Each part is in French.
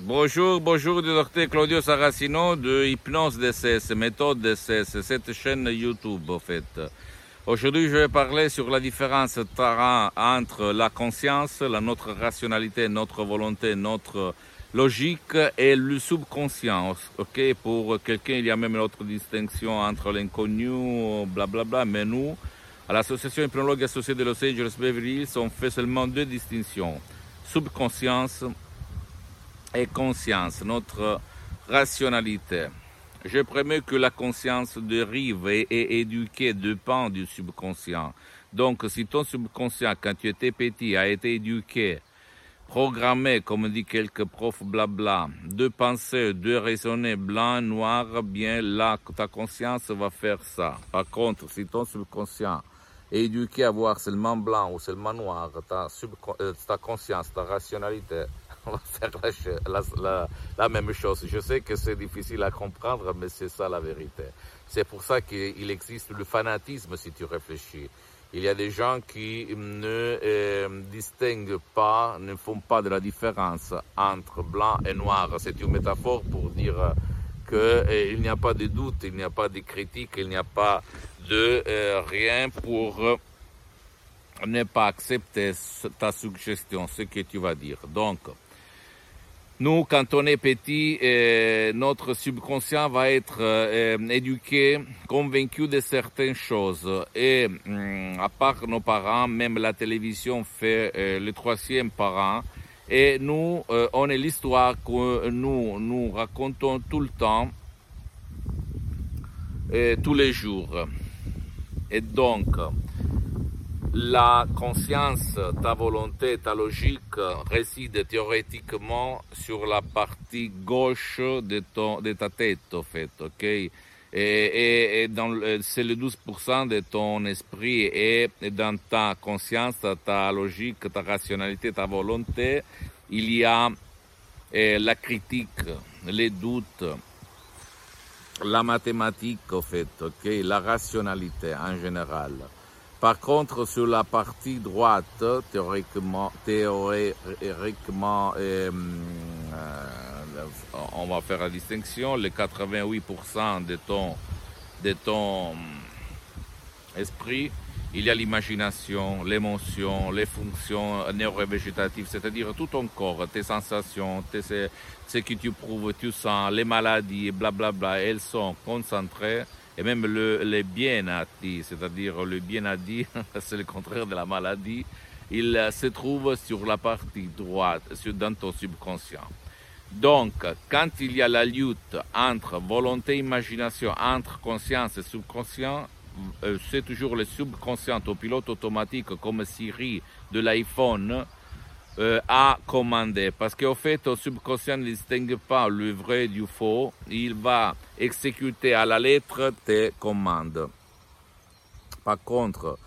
Bonjour, bonjour du docteur Claudio Saracino de Hypnose DCS, méthode DCS, cette chaîne YouTube en fait. Aujourd'hui, je vais parler sur la différence entre la conscience, notre rationalité, notre volonté, notre logique et le subconscient. Ok, pour quelqu'un, il y a même une autre distinction entre l'inconnu, blablabla, mais nous, à l'association hypnologue associée de Los Angeles Beverly Hills, on fait seulement deux distinctions. Subconscience et conscience, notre rationalité. Je promets que la conscience dérive et est éduquée dépend du subconscient. Donc, si ton subconscient, quand tu étais petit, a été éduqué, programmé, comme dit quelques profs blabla, de penser, de raisonner blanc, noir, bien là, ta conscience va faire ça. Par contre, si ton subconscient est éduqué à voir seulement blanc ou seulement noir, ta, euh, ta conscience, ta rationalité, on va faire la, même chose. Je sais que c'est difficile à comprendre, mais c'est ça la vérité. C'est pour ça qu'il existe le fanatisme, si tu réfléchis. Il y a des gens qui ne euh, distinguent pas, ne font pas de la différence entre blanc et noir. C'est une métaphore pour dire qu'il euh, n'y a pas de doute, il n'y a pas de critique, il n'y a pas de euh, rien pour ne pas accepter ta suggestion, ce que tu vas dire. Donc, nous, quand on est petit, euh, notre subconscient va être euh, éduqué, convaincu de certaines choses. Et hum, à part nos parents, même la télévision fait euh, le troisième parent. Et nous, euh, on est l'histoire que nous nous racontons tout le temps, et tous les jours. Et donc, la conscience, ta volonté, ta logique réside théoriquement sur la partie gauche de, ton, de ta tête, en fait, ok? Et, c'est le 12% de ton esprit et, et dans ta conscience, ta logique, ta rationalité, ta volonté, il y a eh, la critique, les doutes, la mathématique, en fait, ok? La rationalité en général. Par contre, sur la partie droite, théoriquement, euh, euh, on va faire la distinction, les 88% de ton, de ton esprit, il y a l'imagination, l'émotion, les fonctions neurovégétatives, c'est-à-dire tout ton corps, tes sensations, tes, ce que tu prouves, tu sens, les maladies, blablabla, bla, bla, elles sont concentrées et même le, le bien à dire, c'est-à-dire le bien à dire, c'est le contraire de la maladie, il se trouve sur la partie droite, dans ton subconscient. Donc, quand il y a la lutte entre volonté imagination, entre conscience et subconscient, euh, c'est toujours le subconscient au pilote automatique comme Siri de l'iPhone euh, à commander. Parce qu'au fait, ton subconscient ne distingue pas le vrai du faux. Il va exécuter à la lettre tes commandes. Par contre,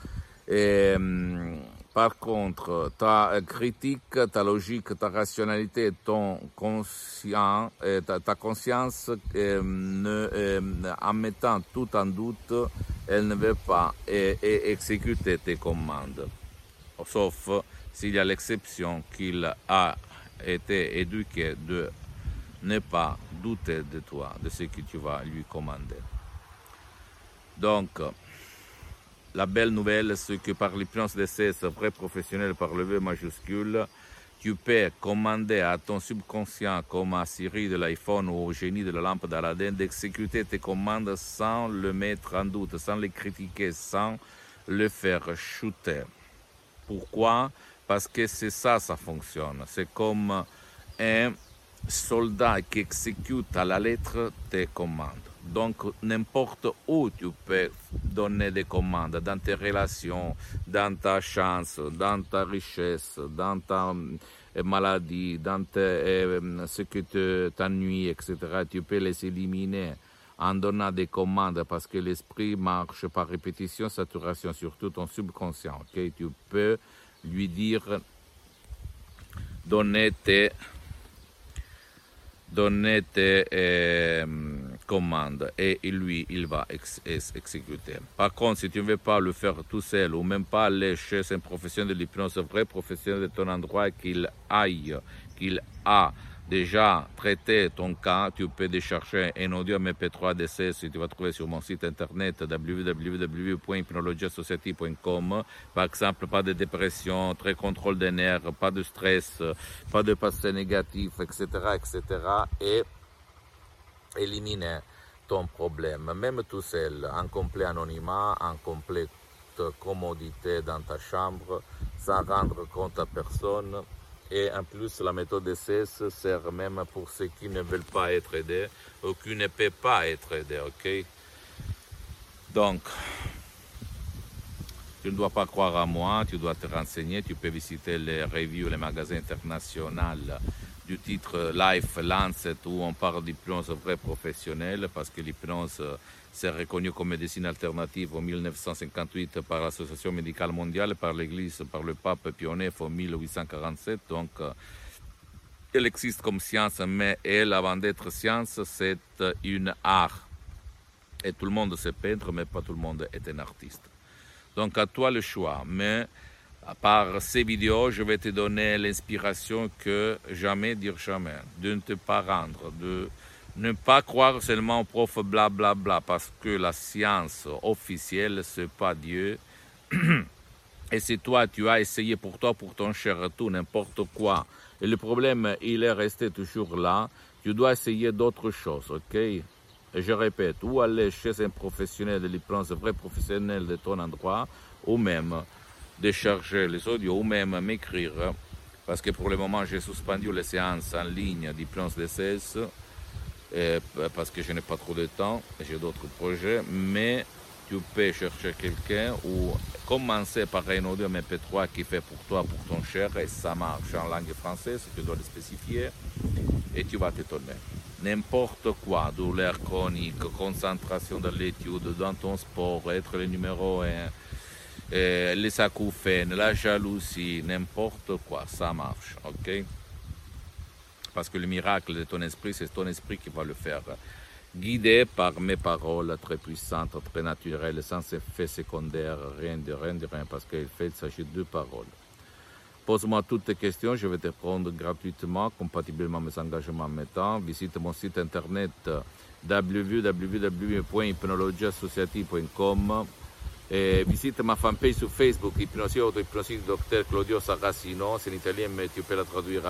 euh, par contre, ta critique, ta logique, ta rationalité, ton conscient, euh, ta, conscience, euh, en mettant tout en doute, elle ne veut pas exécuter tes commandes. Sauf s'il y a l'exception qu'il a été éduqué de ne pas douter de toi, de ce que tu vas lui commander. Donc, la belle nouvelle, c'est que par l'hypnose de ces vrais professionnels par le V majuscule, tu peux commander à ton subconscient, comme à Siri de l'iPhone ou au génie de la lampe d'Aladin, d'exécuter tes commandes sans le mettre en doute, sans les critiquer, sans le faire chuter. Pourquoi? Parce que c'est ça, ça fonctionne. C'est comme un soldat qui exécute à la lettre tes commandes. Donc, n'importe où tu peux donner des commandes, dans tes relations, dans ta chance, dans ta richesse, dans ta maladies, dans ce que t'ennuie, etc., tu peux les éliminer en donnant des commandes parce que l'esprit marche par répétition, saturation, surtout ton subconscient. Tu peux lui dire, donner tes, tes euh, commandes et lui, il va ex exécuter. Par contre, si tu ne veux pas le faire tout seul ou même pas aller chez un professionnel de l'hypnose, vrai professionnel de ton endroit qu'il aille, qu'il a déjà traité ton cas, tu peux décharger un audio MP3 DC que tu vas trouver sur mon site internet www.hypnologiasociety.com. Par exemple, pas de dépression, très contrôle des nerfs, pas de stress, pas de passé négatif, etc., etc. Et éliminer ton problème, même tout seul, en complet anonymat, en complète commodité dans ta chambre, sans rendre compte à personne et en plus, la méthode DCS sert même pour ceux qui ne veulent pas être aidés ou qui ne peuvent pas être aidés, ok? Donc, tu ne dois pas croire à moi, tu dois te renseigner, tu peux visiter les reviews, les magasins internationaux du titre Life Lancet où on parle d'hypnose vrai professionnelle parce que l'hypnose c'est reconnu comme médecine alternative en 1958 par l'Association médicale mondiale, par l'Église, par le pape Pionnet en 1847. Donc, euh, elle existe comme science, mais elle, avant d'être science, c'est une art. Et tout le monde sait peindre, mais pas tout le monde est un artiste. Donc, à toi le choix. Mais par ces vidéos, je vais te donner l'inspiration que jamais dire jamais, de ne te pas rendre, de ne pas croire seulement au prof blablabla, bla, bla, parce que la science officielle, c'est pas Dieu. Et c'est toi, tu as essayé pour toi, pour ton cher tout, n'importe quoi. Et le problème, il est resté toujours là. Tu dois essayer d'autres choses, ok? Et je répète, ou aller chez un professionnel de l'hypnose, vrai professionnel de ton endroit, ou même décharger les audios, ou même m'écrire. Parce que pour le moment, j'ai suspendu les séances en ligne d'hypnose DCS parce que je n'ai pas trop de temps, j'ai d'autres projets, mais tu peux chercher quelqu'un ou commencer par un audio MP3 qui fait pour toi, pour ton cher, et ça marche en langue française, tu dois le spécifier, et tu vas t'étonner. N'importe quoi, douleur chronique, concentration dans l'étude, dans ton sport, être le numéro un, les acouphènes, la jalousie, n'importe quoi, ça marche, ok? Parce que le miracle de ton esprit, c'est ton esprit qui va le faire. Guidé par mes paroles très puissantes, très naturelles, sans effet secondaire, rien de rien de rien, parce qu'il fait, s'agit de paroles. Pose-moi toutes tes questions, je vais te répondre gratuitement, compatiblement à mes engagements. Visite mon site internet www.hypnologiassociative.com eh, visite ma fanpage sur Facebook, Hypnosie Auto-Hypnosie du docteur Claudio Saracino. C'est en italien, mais tu peux la traduire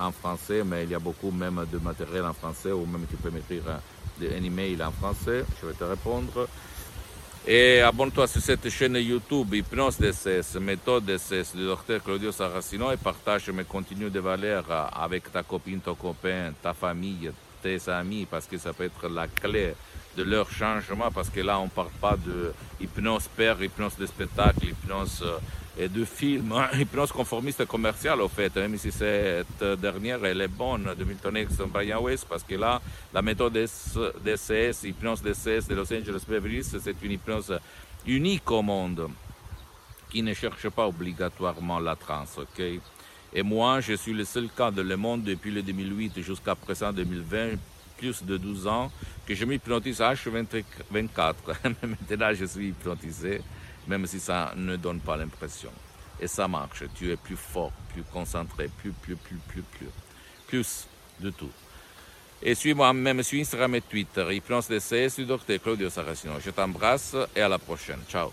en français, mais il y a beaucoup même de matériel en français, ou même tu peux m'écrire un email en français, je vais te répondre. Et abonne-toi sur cette chaîne YouTube, Hypnose DSS, méthode DSS du docteur Claudio Saracino et partage mes contenus de valeur avec ta copine, ton copain, ta famille, tes amis, parce que ça peut être la clé de leur changement, parce que là, on ne parle pas de hypnose père, hypnose de spectacle, hypnose euh, de film, hein. hypnose conformiste commerciale, au fait, même si cette dernière, elle est bonne de Milton X Brian West, parce que là, la méthode DCS, hypnose DCS de Los Angeles Beverly c'est une hypnose unique au monde, qui ne cherche pas obligatoirement la transe, ok? Et moi, je suis le seul cas de le monde depuis le 2008 jusqu'à présent 2020, plus de 12 ans, que je m'hypnotise à H24. Maintenant, je suis hypnotisé, même si ça ne donne pas l'impression. Et ça marche. Tu es plus fort, plus concentré, plus, plus, plus, plus, plus. Plus de tout. Et suis-moi même sur Instagram et Twitter. Hypnose du docteur Claudio Saracino. Je t'embrasse et à la prochaine. Ciao.